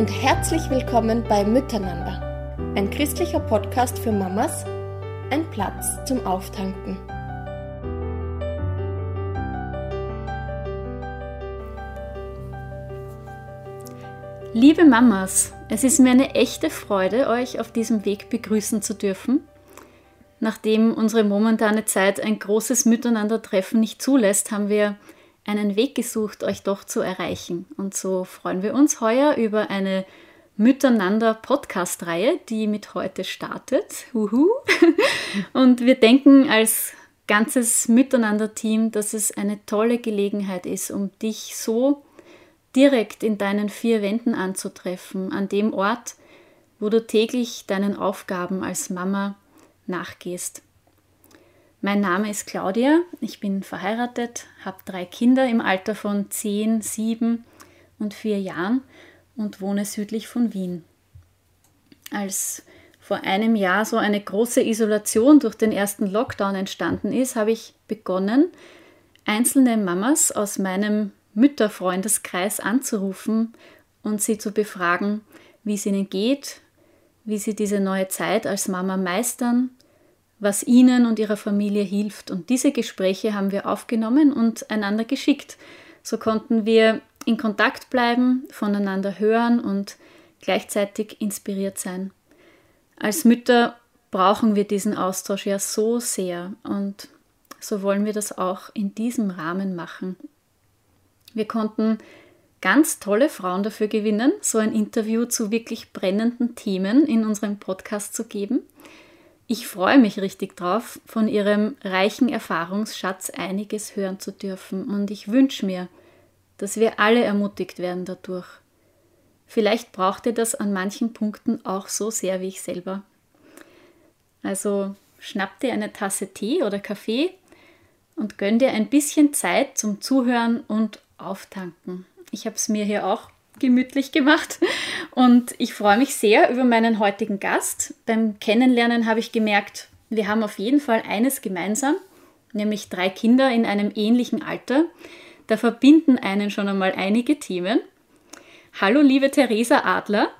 und herzlich willkommen bei Miteinander, ein christlicher Podcast für Mamas, ein Platz zum Auftanken. Liebe Mamas, es ist mir eine echte Freude, euch auf diesem Weg begrüßen zu dürfen. Nachdem unsere momentane Zeit ein großes Miteinandertreffen nicht zulässt, haben wir einen Weg gesucht, euch doch zu erreichen. Und so freuen wir uns heuer über eine Miteinander Podcast-Reihe, die mit heute startet. Huhu. Und wir denken als ganzes Miteinander-Team, dass es eine tolle Gelegenheit ist, um dich so direkt in deinen vier Wänden anzutreffen, an dem Ort, wo du täglich deinen Aufgaben als Mama nachgehst. Mein Name ist Claudia, ich bin verheiratet, habe drei Kinder im Alter von 10, 7 und 4 Jahren und wohne südlich von Wien. Als vor einem Jahr so eine große Isolation durch den ersten Lockdown entstanden ist, habe ich begonnen, einzelne Mamas aus meinem Mütterfreundeskreis anzurufen und sie zu befragen, wie es ihnen geht, wie sie diese neue Zeit als Mama meistern was ihnen und ihrer Familie hilft. Und diese Gespräche haben wir aufgenommen und einander geschickt. So konnten wir in Kontakt bleiben, voneinander hören und gleichzeitig inspiriert sein. Als Mütter brauchen wir diesen Austausch ja so sehr und so wollen wir das auch in diesem Rahmen machen. Wir konnten ganz tolle Frauen dafür gewinnen, so ein Interview zu wirklich brennenden Themen in unserem Podcast zu geben. Ich freue mich richtig drauf, von Ihrem reichen Erfahrungsschatz einiges hören zu dürfen und ich wünsche mir, dass wir alle ermutigt werden dadurch. Vielleicht braucht ihr das an manchen Punkten auch so sehr wie ich selber. Also schnapp dir eine Tasse Tee oder Kaffee und gönn dir ein bisschen Zeit zum Zuhören und Auftanken. Ich habe es mir hier auch gemütlich gemacht. Und ich freue mich sehr über meinen heutigen Gast. Beim Kennenlernen habe ich gemerkt, wir haben auf jeden Fall eines gemeinsam, nämlich drei Kinder in einem ähnlichen Alter. Da verbinden einen schon einmal einige Themen. Hallo, liebe Theresa Adler.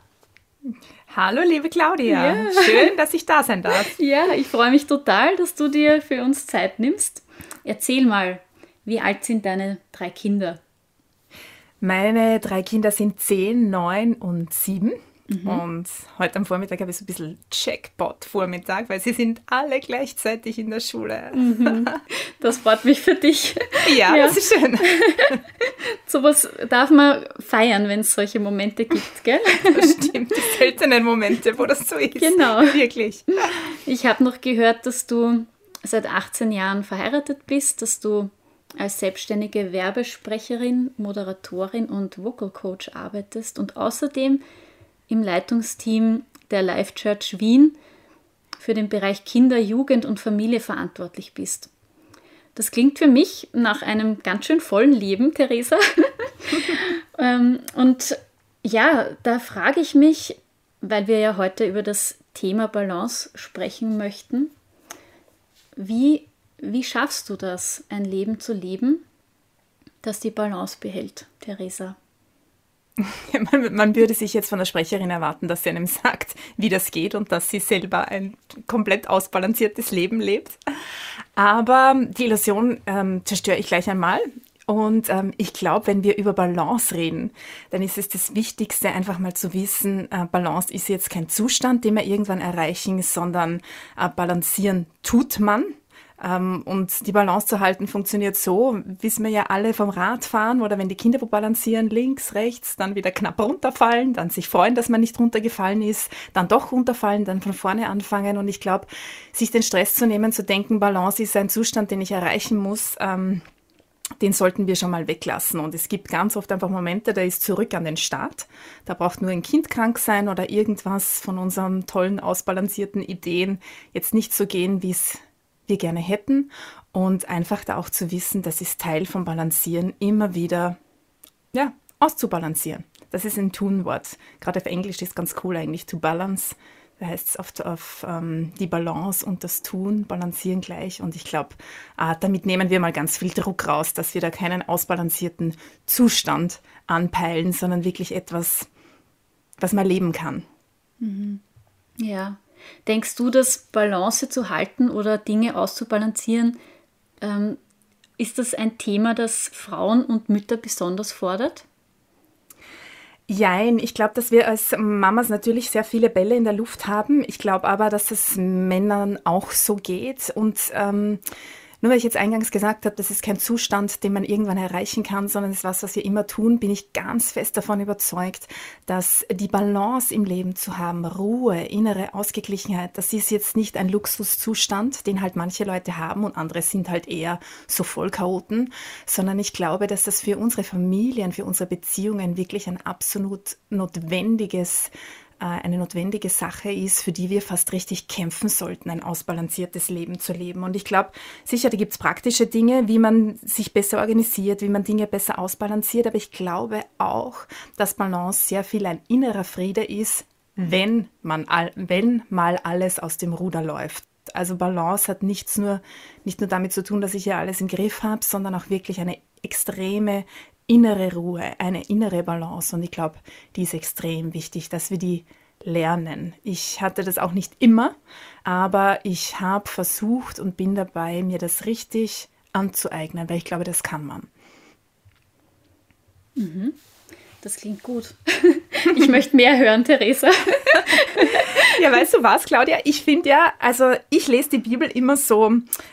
Hallo, liebe Claudia. Ja. Schön, dass ich da sein darf. Ja, ich freue mich total, dass du dir für uns Zeit nimmst. Erzähl mal, wie alt sind deine drei Kinder? Meine drei Kinder sind zehn, neun und sieben. Mhm. Und heute am Vormittag habe ich so ein bisschen Checkpot-Vormittag, weil sie sind alle gleichzeitig in der Schule. Mhm. Das freut mich für dich. Ja, ja. das ist schön. Sowas darf man feiern, wenn es solche Momente gibt, gell? Das stimmt, die seltenen Momente, wo das so ist. Genau. Wirklich. Ich habe noch gehört, dass du seit 18 Jahren verheiratet bist, dass du als selbstständige Werbesprecherin, Moderatorin und Vocal Coach arbeitest und außerdem im Leitungsteam der Life Church Wien für den Bereich Kinder, Jugend und Familie verantwortlich bist. Das klingt für mich nach einem ganz schön vollen Leben, Theresa. Ähm, und ja, da frage ich mich, weil wir ja heute über das Thema Balance sprechen möchten, wie wie schaffst du das, ein Leben zu leben, das die Balance behält, Theresa? man, man, würde sich jetzt von der Sprecherin erwarten, dass sie einem sagt, wie das geht und dass sie selber ein komplett ausbalanciertes Leben lebt. Aber die Illusion ähm, zerstöre ich gleich einmal. Und ähm, ich glaube, wenn wir über Balance reden, dann ist es das Wichtigste, einfach mal zu wissen, äh, Balance ist jetzt kein Zustand, den wir irgendwann erreichen, sondern äh, balancieren tut man. Ähm, und die Balance zu halten funktioniert so, wissen wir ja alle vom Radfahren oder wenn die Kinder wo balancieren, links, rechts, dann wieder knapp runterfallen, dann sich freuen, dass man nicht runtergefallen ist, dann doch runterfallen, dann von vorne anfangen. Und ich glaube, sich den Stress zu nehmen, zu denken, Balance ist ein Zustand, den ich erreichen muss, ähm, den sollten wir schon mal weglassen. Und es gibt ganz oft einfach Momente, da ist zurück an den Start. Da braucht nur ein Kind krank sein oder irgendwas von unseren tollen, ausbalancierten Ideen jetzt nicht so gehen, wie es wir gerne hätten und einfach da auch zu wissen, das ist Teil vom Balancieren, immer wieder ja, auszubalancieren. Das ist ein Tunwort. Gerade auf Englisch ist ganz cool eigentlich, to balance. Da heißt es oft auf ähm, die Balance und das Tun, balancieren gleich. Und ich glaube, äh, damit nehmen wir mal ganz viel Druck raus, dass wir da keinen ausbalancierten Zustand anpeilen, sondern wirklich etwas dass man leben kann. Mhm. Ja. Denkst du, dass Balance zu halten oder Dinge auszubalancieren, ähm, ist das ein Thema, das Frauen und Mütter besonders fordert? Jein, ich glaube, dass wir als Mamas natürlich sehr viele Bälle in der Luft haben. Ich glaube aber, dass es Männern auch so geht. Und ähm, nur weil ich jetzt eingangs gesagt habe, das ist kein Zustand, den man irgendwann erreichen kann, sondern es ist was, was wir immer tun, bin ich ganz fest davon überzeugt, dass die Balance im Leben zu haben, Ruhe, innere Ausgeglichenheit, das ist jetzt nicht ein Luxuszustand, den halt manche Leute haben und andere sind halt eher so Vollchaoten, sondern ich glaube, dass das für unsere Familien, für unsere Beziehungen wirklich ein absolut notwendiges eine notwendige Sache ist, für die wir fast richtig kämpfen sollten, ein ausbalanciertes Leben zu leben. Und ich glaube, sicher, da gibt es praktische Dinge, wie man sich besser organisiert, wie man Dinge besser ausbalanciert, aber ich glaube auch, dass Balance sehr viel ein innerer Friede ist, wenn, man all, wenn mal alles aus dem Ruder läuft. Also Balance hat nichts nur, nicht nur damit zu tun, dass ich ja alles im Griff habe, sondern auch wirklich eine extreme innere Ruhe, eine innere Balance. Und ich glaube, die ist extrem wichtig, dass wir die lernen. Ich hatte das auch nicht immer, aber ich habe versucht und bin dabei, mir das richtig anzueignen, weil ich glaube, das kann man. Mhm. Das klingt gut. Ich möchte mehr hören, Theresa. Ja, weißt du was, Claudia? Ich finde ja, also ich lese die Bibel immer so,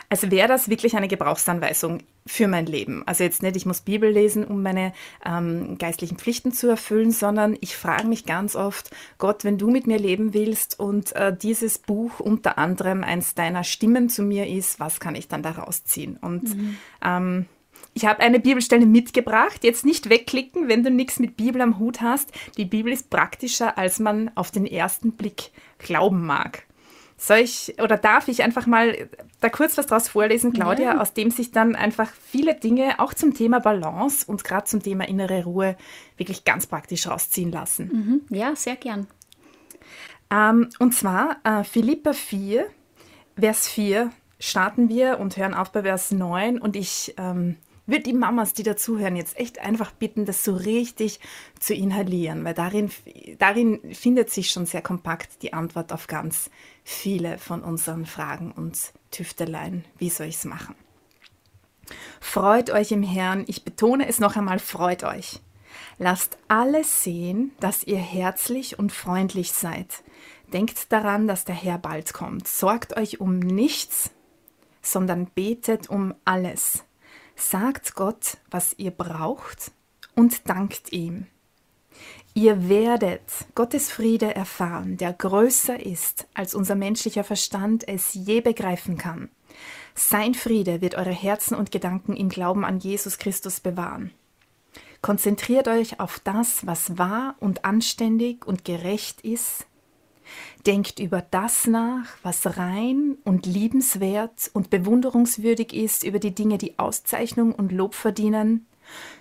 als wäre das wirklich eine Gebrauchsanweisung für mein Leben. Also jetzt nicht, ich muss Bibel lesen, um meine ähm, geistlichen Pflichten zu erfüllen, sondern ich frage mich ganz oft, Gott, wenn du mit mir leben willst und äh, dieses Buch unter anderem eins deiner Stimmen zu mir ist, was kann ich dann daraus ziehen? Und mhm. ähm, ich habe eine Bibelstelle mitgebracht. Jetzt nicht wegklicken, wenn du nichts mit Bibel am Hut hast. Die Bibel ist praktischer, als man auf den ersten Blick glauben mag. Soll ich oder darf ich einfach mal da kurz was draus vorlesen, Claudia, ja. aus dem sich dann einfach viele Dinge auch zum Thema Balance und gerade zum Thema innere Ruhe wirklich ganz praktisch rausziehen lassen? Mhm. Ja, sehr gern. Ähm, und zwar äh, Philippa 4, Vers 4 starten wir und hören auf bei Vers 9 und ich ähm, würde die Mamas, die dazuhören, jetzt echt einfach bitten, das so richtig zu inhalieren, weil darin, darin findet sich schon sehr kompakt die Antwort auf ganz viele von unseren Fragen und Tüfteleien. Wie soll ich es machen? Freut euch im Herrn, ich betone es noch einmal, freut euch. Lasst alles sehen, dass ihr herzlich und freundlich seid. Denkt daran, dass der Herr bald kommt. Sorgt euch um nichts, sondern betet um alles. Sagt Gott, was ihr braucht und dankt ihm. Ihr werdet Gottes Friede erfahren, der größer ist, als unser menschlicher Verstand es je begreifen kann. Sein Friede wird eure Herzen und Gedanken im Glauben an Jesus Christus bewahren. Konzentriert euch auf das, was wahr und anständig und gerecht ist, Denkt über das nach, was rein und liebenswert und bewunderungswürdig ist, über die Dinge, die Auszeichnung und Lob verdienen.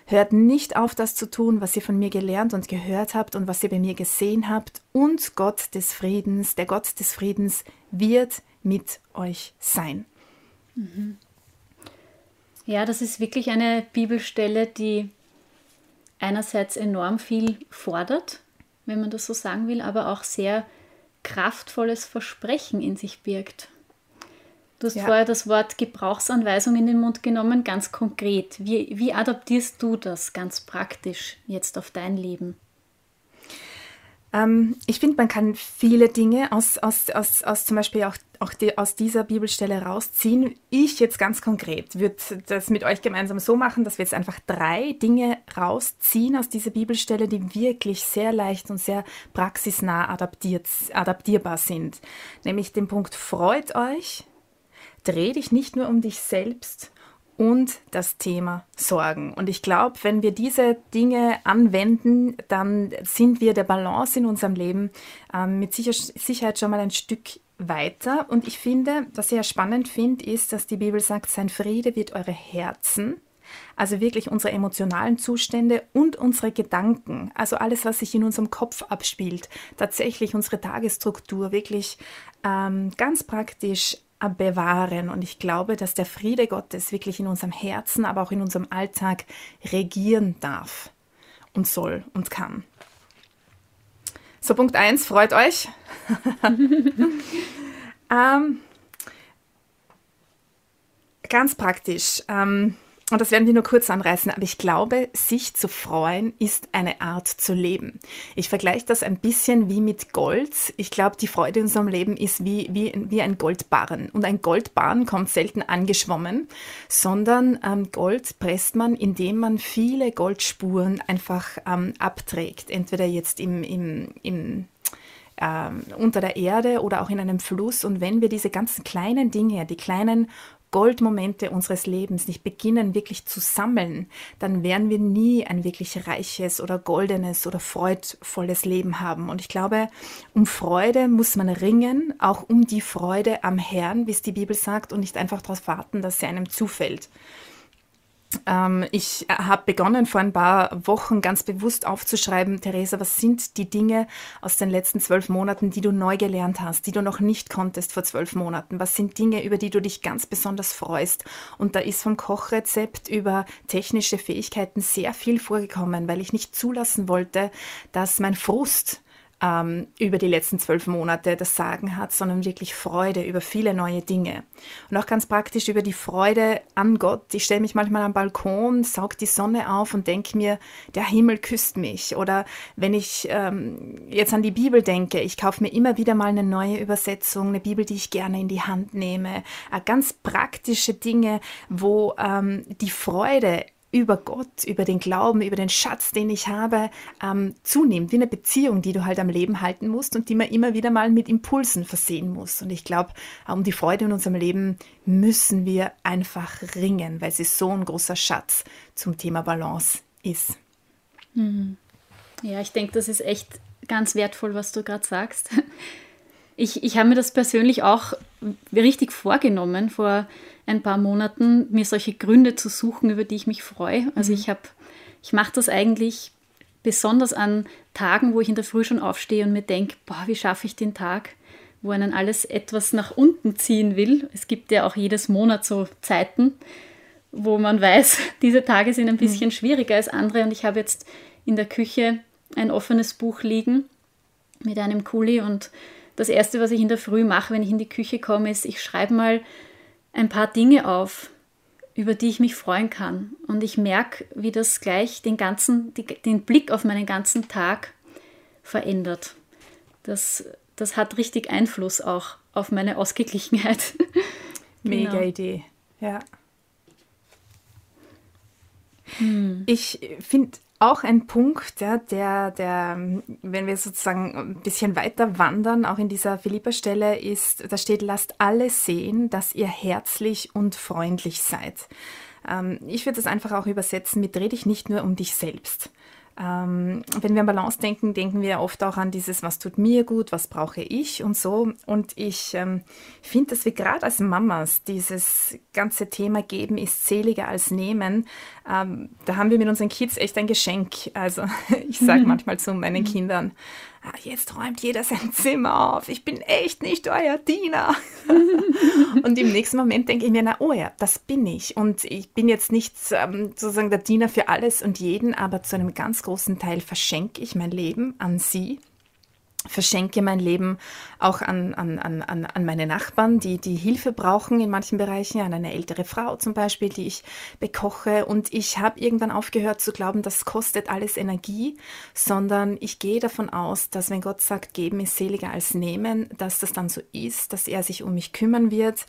Hört nicht auf, das zu tun, was ihr von mir gelernt und gehört habt und was ihr bei mir gesehen habt. Und Gott des Friedens, der Gott des Friedens, wird mit euch sein. Mhm. Ja, das ist wirklich eine Bibelstelle, die einerseits enorm viel fordert, wenn man das so sagen will, aber auch sehr kraftvolles Versprechen in sich birgt. Du hast ja. vorher das Wort Gebrauchsanweisung in den Mund genommen, ganz konkret. Wie, wie adaptierst du das ganz praktisch jetzt auf dein Leben? Ähm, ich finde, man kann viele Dinge aus, aus, aus, aus zum Beispiel auch, auch die, aus dieser Bibelstelle rausziehen. Ich jetzt ganz konkret würde das mit euch gemeinsam so machen, dass wir jetzt einfach drei Dinge rausziehen aus dieser Bibelstelle, die wirklich sehr leicht und sehr praxisnah adaptiert, adaptierbar sind. Nämlich den Punkt, freut euch, dreh dich nicht nur um dich selbst und das Thema Sorgen. Und ich glaube, wenn wir diese Dinge anwenden, dann sind wir der Balance in unserem Leben ähm, mit sicher Sicherheit schon mal ein Stück weiter. Und ich finde, was ich ja spannend finde, ist, dass die Bibel sagt, sein Friede wird eure Herzen, also wirklich unsere emotionalen Zustände und unsere Gedanken, also alles, was sich in unserem Kopf abspielt, tatsächlich unsere Tagesstruktur wirklich ähm, ganz praktisch bewahren. Und ich glaube, dass der Friede Gottes wirklich in unserem Herzen, aber auch in unserem Alltag regieren darf und soll und kann. So, Punkt 1, freut euch. ähm, ganz praktisch. Ähm, und das werden wir nur kurz anreißen, aber ich glaube, sich zu freuen ist eine Art zu leben. Ich vergleiche das ein bisschen wie mit Gold. Ich glaube, die Freude in unserem Leben ist wie, wie, wie ein Goldbarren. Und ein Goldbarren kommt selten angeschwommen, sondern ähm, Gold presst man, indem man viele Goldspuren einfach ähm, abträgt. Entweder jetzt im, im, im ähm, unter der Erde oder auch in einem Fluss. Und wenn wir diese ganzen kleinen Dinge, die kleinen Goldmomente unseres Lebens nicht beginnen wirklich zu sammeln, dann werden wir nie ein wirklich reiches oder goldenes oder freudvolles Leben haben. Und ich glaube, um Freude muss man ringen, auch um die Freude am Herrn, wie es die Bibel sagt, und nicht einfach darauf warten, dass sie einem zufällt. Ähm, ich habe begonnen vor ein paar Wochen ganz bewusst aufzuschreiben, Theresa, was sind die Dinge aus den letzten zwölf Monaten, die du neu gelernt hast, die du noch nicht konntest vor zwölf Monaten? Was sind Dinge, über die du dich ganz besonders freust? Und da ist vom Kochrezept über technische Fähigkeiten sehr viel vorgekommen, weil ich nicht zulassen wollte, dass mein Frust ähm, über die letzten zwölf Monate das Sagen hat, sondern wirklich Freude über viele neue Dinge. Und auch ganz praktisch über die Freude an Gott. Ich stelle mich manchmal am Balkon, saug die Sonne auf und denke mir, der Himmel küsst mich. Oder wenn ich ähm, jetzt an die Bibel denke, ich kaufe mir immer wieder mal eine neue Übersetzung, eine Bibel, die ich gerne in die Hand nehme. Äh, ganz praktische Dinge, wo ähm, die Freude über Gott, über den Glauben, über den Schatz, den ich habe, ähm, zunimmt, wie eine Beziehung, die du halt am Leben halten musst und die man immer wieder mal mit Impulsen versehen muss. Und ich glaube, um die Freude in unserem Leben müssen wir einfach ringen, weil sie so ein großer Schatz zum Thema Balance ist. Mhm. Ja, ich denke, das ist echt ganz wertvoll, was du gerade sagst. Ich, ich habe mir das persönlich auch richtig vorgenommen vor ein paar Monaten, mir solche Gründe zu suchen, über die ich mich freue. Also mhm. ich habe, ich mache das eigentlich besonders an Tagen, wo ich in der Früh schon aufstehe und mir denke, boah, wie schaffe ich den Tag, wo einen alles etwas nach unten ziehen will. Es gibt ja auch jedes Monat so Zeiten, wo man weiß, diese Tage sind ein mhm. bisschen mhm. schwieriger als andere. Und ich habe jetzt in der Küche ein offenes Buch liegen mit einem Kuli und das Erste, was ich in der Früh mache, wenn ich in die Küche komme, ist, ich schreibe mal ein paar Dinge auf, über die ich mich freuen kann. Und ich merke, wie das gleich den ganzen, den Blick auf meinen ganzen Tag verändert. Das, das hat richtig Einfluss auch auf meine Ausgeglichenheit. Mega genau. Idee, ja. Hm. Ich finde auch ein Punkt, ja, der, der, wenn wir sozusagen ein bisschen weiter wandern, auch in dieser Philippa-Stelle ist, da steht, lasst alle sehen, dass ihr herzlich und freundlich seid. Ähm, ich würde das einfach auch übersetzen mit, dreh dich nicht nur um dich selbst. Ähm, wenn wir an Balance denken, denken wir oft auch an dieses, was tut mir gut, was brauche ich und so. Und ich ähm, finde, dass wir gerade als Mamas dieses ganze Thema geben ist seliger als nehmen. Ähm, da haben wir mit unseren Kids echt ein Geschenk. Also ich sage manchmal zu meinen Kindern, Ah, jetzt räumt jeder sein Zimmer auf, ich bin echt nicht euer Diener. und im nächsten Moment denke ich mir, na, oh ja, das bin ich. Und ich bin jetzt nicht ähm, sozusagen der Diener für alles und jeden, aber zu einem ganz großen Teil verschenke ich mein Leben an sie verschenke mein Leben auch an, an, an, an meine Nachbarn, die, die Hilfe brauchen in manchen Bereichen, an eine ältere Frau zum Beispiel, die ich bekoche. Und ich habe irgendwann aufgehört zu glauben, das kostet alles Energie, sondern ich gehe davon aus, dass wenn Gott sagt, geben ist seliger als nehmen, dass das dann so ist, dass er sich um mich kümmern wird,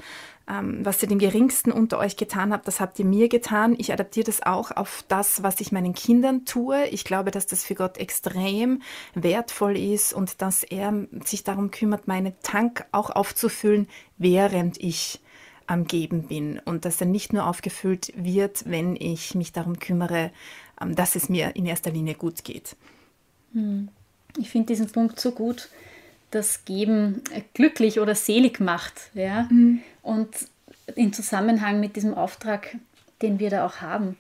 ähm, was ihr dem Geringsten unter euch getan habt, das habt ihr mir getan. Ich adaptiere das auch auf das, was ich meinen Kindern tue. Ich glaube, dass das für Gott extrem wertvoll ist und dass er sich darum kümmert, meinen Tank auch aufzufüllen, während ich am Geben bin und dass er nicht nur aufgefüllt wird, wenn ich mich darum kümmere, ähm, dass es mir in erster Linie gut geht. Hm. Ich finde diesen Punkt so gut, das Geben glücklich oder selig macht. Ja? Mhm. Und in Zusammenhang mit diesem Auftrag, den wir da auch haben.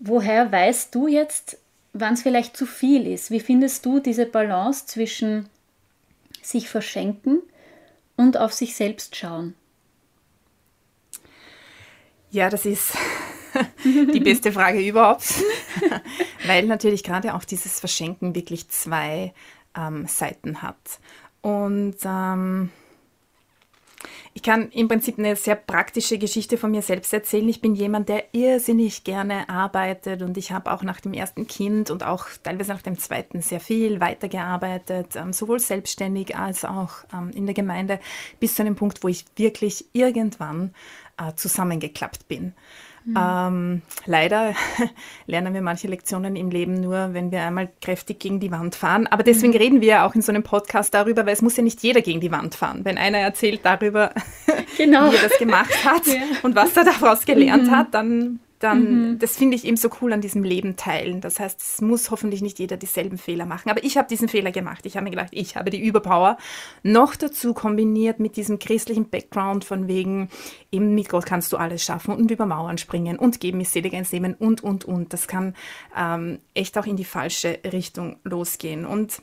Woher weißt du jetzt, wann es vielleicht zu viel ist? Wie findest du diese Balance zwischen sich verschenken und auf sich selbst schauen? Ja, das ist die beste Frage überhaupt, weil natürlich gerade auch dieses Verschenken wirklich zwei ähm, Seiten hat. Und ähm, ich kann im Prinzip eine sehr praktische Geschichte von mir selbst erzählen. Ich bin jemand, der irrsinnig gerne arbeitet und ich habe auch nach dem ersten Kind und auch teilweise nach dem zweiten sehr viel weitergearbeitet, ähm, sowohl selbstständig als auch ähm, in der Gemeinde, bis zu einem Punkt, wo ich wirklich irgendwann äh, zusammengeklappt bin. Mhm. Ähm, leider lernen wir manche Lektionen im Leben nur, wenn wir einmal kräftig gegen die Wand fahren. Aber deswegen mhm. reden wir ja auch in so einem Podcast darüber, weil es muss ja nicht jeder gegen die Wand fahren. Wenn einer erzählt darüber, genau. wie er das gemacht hat ja. und was er daraus gelernt mhm. hat, dann dann, mhm. das finde ich eben so cool an diesem Leben teilen. Das heißt, es muss hoffentlich nicht jeder dieselben Fehler machen. Aber ich habe diesen Fehler gemacht. Ich habe mir gedacht, ich habe die Überpower. Noch dazu kombiniert mit diesem christlichen Background von wegen, eben mit Gott kannst du alles schaffen und über Mauern springen und geben ist selig eins nehmen und, und, und. Das kann ähm, echt auch in die falsche Richtung losgehen. Und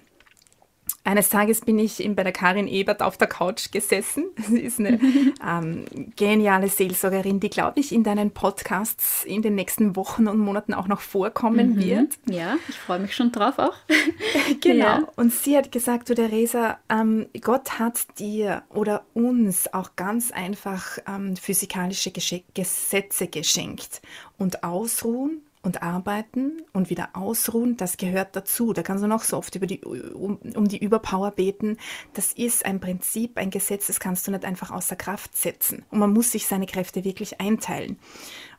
eines Tages bin ich bei der Karin Ebert auf der Couch gesessen. Sie ist eine ähm, geniale Seelsorgerin, die, glaube ich, in deinen Podcasts in den nächsten Wochen und Monaten auch noch vorkommen mhm. wird. Ja, ich freue mich schon drauf auch. genau. Ja. Und sie hat gesagt, du Theresa, ähm, Gott hat dir oder uns auch ganz einfach ähm, physikalische Gesetze geschenkt. Und Ausruhen und arbeiten und wieder ausruhen, das gehört dazu. Da kannst du noch so oft über die, um, um, die Überpower beten. Das ist ein Prinzip, ein Gesetz, das kannst du nicht einfach außer Kraft setzen. Und man muss sich seine Kräfte wirklich einteilen.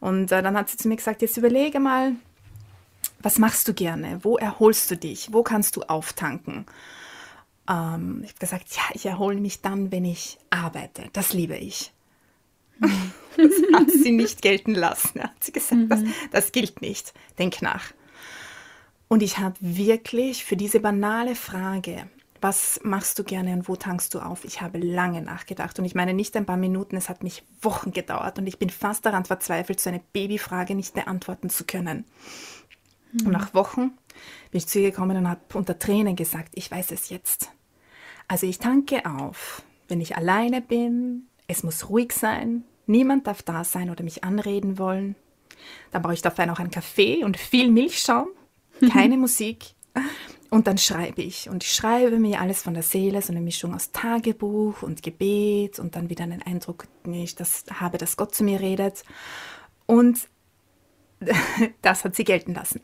Und äh, dann hat sie zu mir gesagt, jetzt überlege mal, was machst du gerne? Wo erholst du dich? Wo kannst du auftanken? Ähm, ich habe gesagt, ja, ich erhole mich dann, wenn ich arbeite. Das liebe ich. Das hat sie nicht gelten lassen. Hat sie gesagt, mhm. das, das gilt nicht. Denk nach. Und ich habe wirklich für diese banale Frage, was machst du gerne und wo tankst du auf? Ich habe lange nachgedacht und ich meine nicht ein paar Minuten, es hat mich Wochen gedauert und ich bin fast daran verzweifelt, so eine Babyfrage nicht beantworten zu können. Mhm. Und nach Wochen bin ich zu ihr gekommen und habe unter Tränen gesagt, ich weiß es jetzt. Also ich tanke auf, wenn ich alleine bin, es muss ruhig sein, Niemand darf da sein oder mich anreden wollen. Dann brauche ich dafür noch einen Kaffee und viel Milchschaum, keine Musik. Und dann schreibe ich. Und ich schreibe mir alles von der Seele, so eine Mischung aus Tagebuch und Gebet und dann wieder einen Eindruck, ich das habe, dass Gott zu mir redet. Und das hat sie gelten lassen.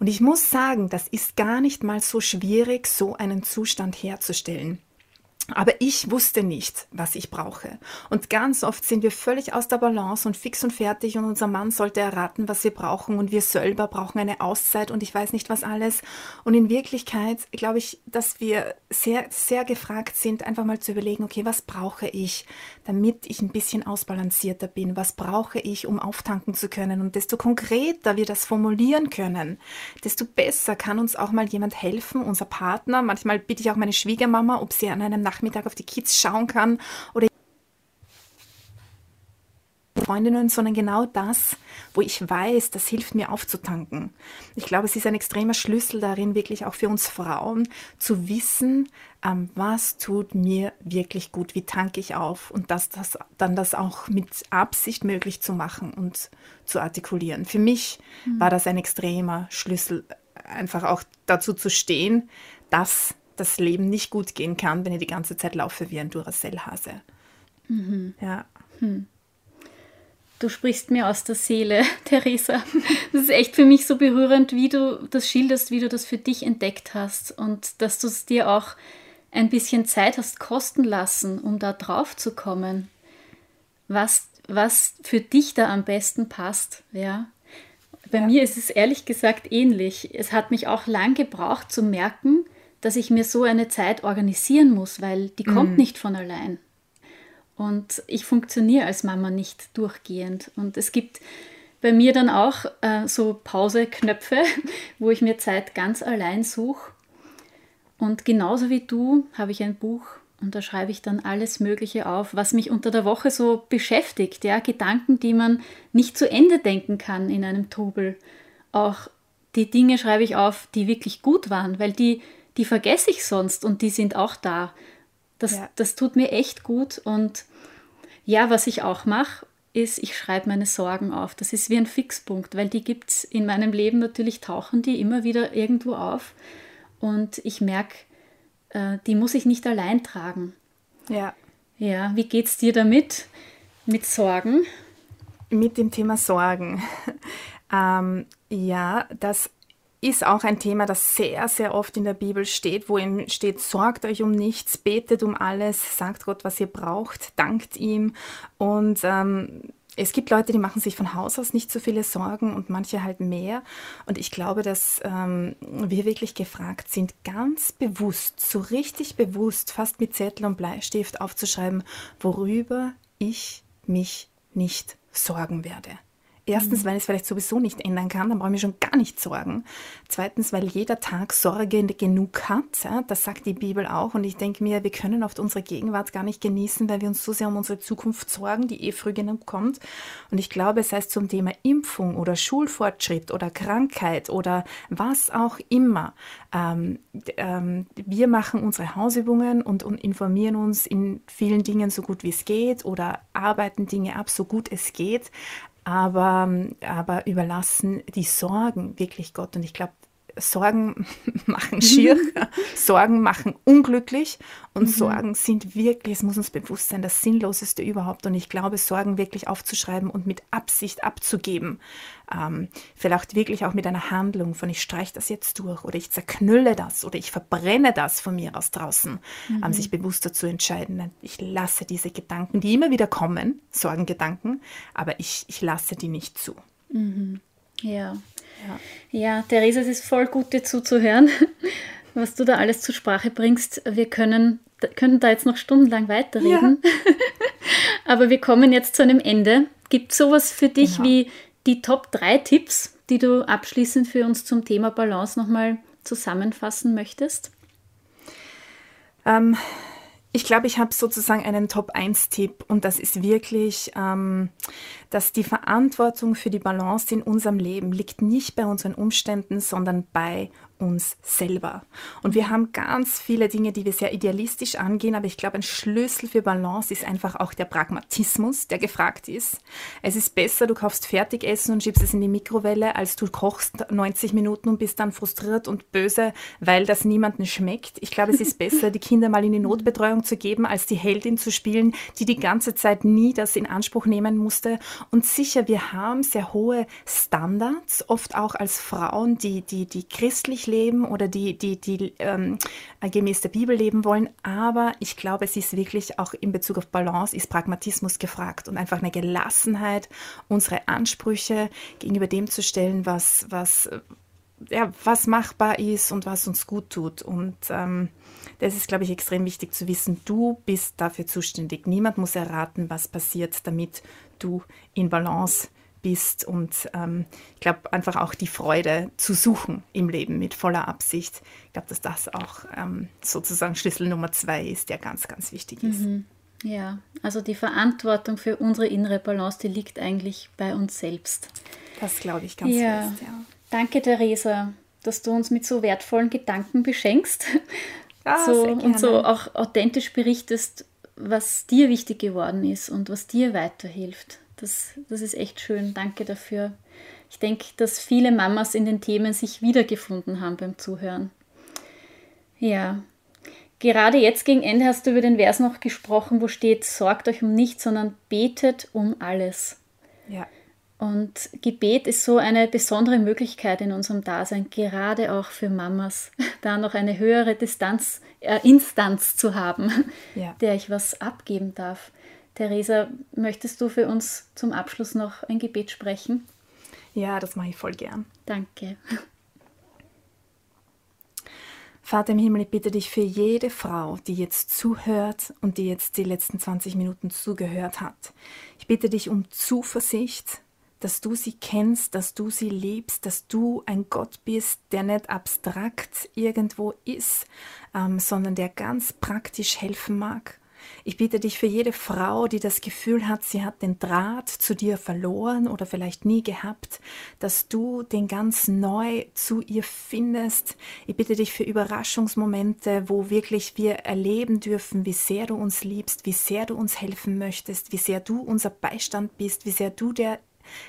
Und ich muss sagen, das ist gar nicht mal so schwierig, so einen Zustand herzustellen. Aber ich wusste nicht, was ich brauche. Und ganz oft sind wir völlig aus der Balance und fix und fertig und unser Mann sollte erraten, was wir brauchen und wir selber brauchen eine Auszeit und ich weiß nicht was alles. Und in Wirklichkeit glaube ich, dass wir sehr, sehr gefragt sind, einfach mal zu überlegen, okay, was brauche ich, damit ich ein bisschen ausbalancierter bin? Was brauche ich, um auftanken zu können? Und desto konkreter wir das formulieren können, desto besser kann uns auch mal jemand helfen, unser Partner. Manchmal bitte ich auch meine Schwiegermama, ob sie an einem Nachmittag Nachmittag auf die Kids schauen kann oder Freundinnen, sondern genau das, wo ich weiß, das hilft mir aufzutanken. Ich glaube, es ist ein extremer Schlüssel darin, wirklich auch für uns Frauen zu wissen, ähm, was tut mir wirklich gut, wie tanke ich auf und das, das, dann das auch mit Absicht möglich zu machen und zu artikulieren. Für mich mhm. war das ein extremer Schlüssel, einfach auch dazu zu stehen, dass das Leben nicht gut gehen kann, wenn ich die ganze Zeit laufe wie ein Duracell-Hase. Mhm. Ja. Hm. Du sprichst mir aus der Seele, Theresa. Das ist echt für mich so berührend, wie du das schilderst, wie du das für dich entdeckt hast und dass du es dir auch ein bisschen Zeit hast kosten lassen, um da drauf zu kommen, was, was für dich da am besten passt. Ja. Bei ja. mir ist es ehrlich gesagt ähnlich. Es hat mich auch lang gebraucht zu merken, dass ich mir so eine Zeit organisieren muss, weil die kommt mhm. nicht von allein. Und ich funktioniere als Mama nicht durchgehend. Und es gibt bei mir dann auch äh, so Pause-Knöpfe, wo ich mir Zeit ganz allein suche. Und genauso wie du habe ich ein Buch und da schreibe ich dann alles Mögliche auf, was mich unter der Woche so beschäftigt. Ja, Gedanken, die man nicht zu Ende denken kann in einem Trubel. Auch die Dinge schreibe ich auf, die wirklich gut waren, weil die die vergesse ich sonst und die sind auch da. Das, ja. das tut mir echt gut. Und ja, was ich auch mache, ist, ich schreibe meine Sorgen auf. Das ist wie ein Fixpunkt, weil die gibt es in meinem Leben natürlich, tauchen die immer wieder irgendwo auf. Und ich merke, äh, die muss ich nicht allein tragen. Ja. Ja, wie geht's dir damit? Mit Sorgen? Mit dem Thema Sorgen. ähm, ja, das ist auch ein Thema, das sehr, sehr oft in der Bibel steht, wo ihm steht, sorgt euch um nichts, betet um alles, sagt Gott, was ihr braucht, dankt ihm. Und ähm, es gibt Leute, die machen sich von Haus aus nicht so viele Sorgen und manche halt mehr. Und ich glaube, dass ähm, wir wirklich gefragt sind, ganz bewusst, so richtig bewusst, fast mit Zettel und Bleistift aufzuschreiben, worüber ich mich nicht sorgen werde. Erstens, weil ich es vielleicht sowieso nicht ändern kann, dann brauche ich mir schon gar nicht sorgen. Zweitens, weil jeder Tag Sorge genug hat. Ja, das sagt die Bibel auch. Und ich denke mir, wir können oft unsere Gegenwart gar nicht genießen, weil wir uns so sehr um unsere Zukunft sorgen, die eh früh genug kommt. Und ich glaube, sei es zum Thema Impfung oder Schulfortschritt oder Krankheit oder was auch immer. Ähm, ähm, wir machen unsere Hausübungen und, und informieren uns in vielen Dingen so gut wie es geht oder arbeiten Dinge ab, so gut es geht aber, aber überlassen die Sorgen wirklich Gott. Und ich glaube, Sorgen machen schier, Sorgen machen unglücklich und mhm. Sorgen sind wirklich, es muss uns bewusst sein, das Sinnloseste überhaupt. Und ich glaube, Sorgen wirklich aufzuschreiben und mit Absicht abzugeben, ähm, vielleicht wirklich auch mit einer Handlung von ich streiche das jetzt durch oder ich zerknülle das oder ich verbrenne das von mir aus draußen, ähm, mhm. ähm, sich bewusster zu entscheiden. Ich lasse diese Gedanken, die immer wieder kommen, Sorgengedanken, aber ich, ich lasse die nicht zu. Mhm. Ja. Ja. ja, Theresa, es ist voll gut, dir zuzuhören, was du da alles zur Sprache bringst. Wir können, können da jetzt noch stundenlang weiterreden, ja. aber wir kommen jetzt zu einem Ende. Gibt es sowas für dich genau. wie die Top 3 Tipps, die du abschließend für uns zum Thema Balance nochmal zusammenfassen möchtest? Ähm, ich glaube, ich habe sozusagen einen Top-1-Tipp und das ist wirklich, ähm, dass die Verantwortung für die Balance in unserem Leben liegt nicht bei unseren Umständen, sondern bei uns selber. Und wir haben ganz viele Dinge, die wir sehr idealistisch angehen, aber ich glaube, ein Schlüssel für Balance ist einfach auch der Pragmatismus, der gefragt ist. Es ist besser, du kaufst Fertigessen und schiebst es in die Mikrowelle, als du kochst 90 Minuten und bist dann frustriert und böse, weil das niemandem schmeckt. Ich glaube, es ist besser, die Kinder mal in die Notbetreuung zu geben, als die Heldin zu spielen, die die ganze Zeit nie das in Anspruch nehmen musste. Und sicher, wir haben sehr hohe Standards, oft auch als Frauen, die, die, die christlich leben oder die, die, die ähm, gemäß der Bibel leben wollen. Aber ich glaube, es ist wirklich auch in Bezug auf Balance, ist Pragmatismus gefragt und einfach eine Gelassenheit, unsere Ansprüche gegenüber dem zu stellen, was, was, ja, was machbar ist und was uns gut tut. Und ähm, das ist, glaube ich, extrem wichtig zu wissen. Du bist dafür zuständig. Niemand muss erraten, was passiert, damit du in Balance bist und ähm, ich glaube einfach auch die Freude zu suchen im Leben mit voller Absicht. Ich glaube, dass das auch ähm, sozusagen Schlüssel Nummer zwei ist, der ganz, ganz wichtig ist. Mhm. Ja, also die Verantwortung für unsere innere Balance, die liegt eigentlich bei uns selbst. Das glaube ich ganz ja. fest, ja. Danke, Theresa, dass du uns mit so wertvollen Gedanken beschenkst ja, so, und so auch authentisch berichtest, was dir wichtig geworden ist und was dir weiterhilft. Das, das ist echt schön. Danke dafür. Ich denke, dass viele Mamas in den Themen sich wiedergefunden haben beim Zuhören. Ja. Gerade jetzt gegen Ende hast du über den Vers noch gesprochen, wo steht, sorgt euch um nichts, sondern betet um alles. Ja. Und Gebet ist so eine besondere Möglichkeit in unserem Dasein, gerade auch für Mamas, da noch eine höhere Distanz, äh, Instanz zu haben, ja. der ich was abgeben darf. Theresa, möchtest du für uns zum Abschluss noch ein Gebet sprechen? Ja, das mache ich voll gern. Danke. Vater im Himmel, ich bitte dich für jede Frau, die jetzt zuhört und die jetzt die letzten 20 Minuten zugehört hat. Ich bitte dich um Zuversicht, dass du sie kennst, dass du sie liebst, dass du ein Gott bist, der nicht abstrakt irgendwo ist, ähm, sondern der ganz praktisch helfen mag. Ich bitte dich für jede Frau, die das Gefühl hat, sie hat den Draht zu dir verloren oder vielleicht nie gehabt, dass du den ganz neu zu ihr findest. Ich bitte dich für Überraschungsmomente, wo wirklich wir erleben dürfen, wie sehr du uns liebst, wie sehr du uns helfen möchtest, wie sehr du unser Beistand bist, wie sehr du der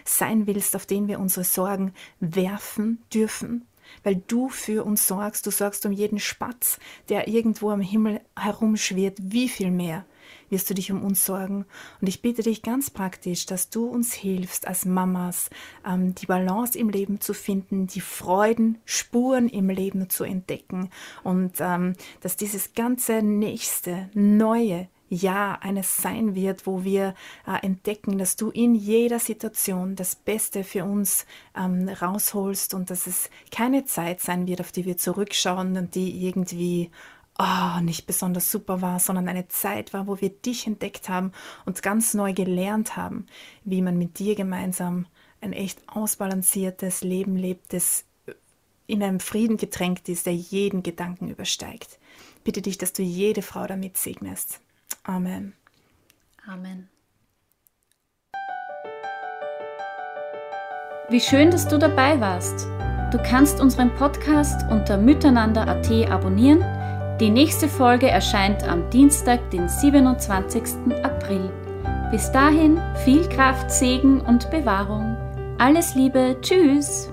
sein willst, auf den wir unsere Sorgen werfen dürfen. Weil du für uns sorgst. Du sorgst um jeden Spatz, der irgendwo am Himmel herumschwirrt. Wie viel mehr wirst du dich um uns sorgen? Und ich bitte dich ganz praktisch, dass du uns hilfst als Mamas, ähm, die Balance im Leben zu finden, die Freuden, Spuren im Leben zu entdecken und ähm, dass dieses ganze nächste, neue, ja eines sein wird, wo wir äh, entdecken, dass du in jeder Situation das Beste für uns ähm, rausholst und dass es keine Zeit sein wird, auf die wir zurückschauen und die irgendwie oh, nicht besonders super war, sondern eine Zeit war, wo wir dich entdeckt haben und ganz neu gelernt haben, wie man mit dir gemeinsam ein echt ausbalanciertes Leben lebt, das in einem Frieden getränkt ist, der jeden Gedanken übersteigt. Bitte dich, dass du jede Frau damit segnest. Amen. Amen. Wie schön, dass du dabei warst. Du kannst unseren Podcast unter miteinander.at abonnieren. Die nächste Folge erscheint am Dienstag, den 27. April. Bis dahin viel Kraft, Segen und Bewahrung. Alles Liebe, tschüss!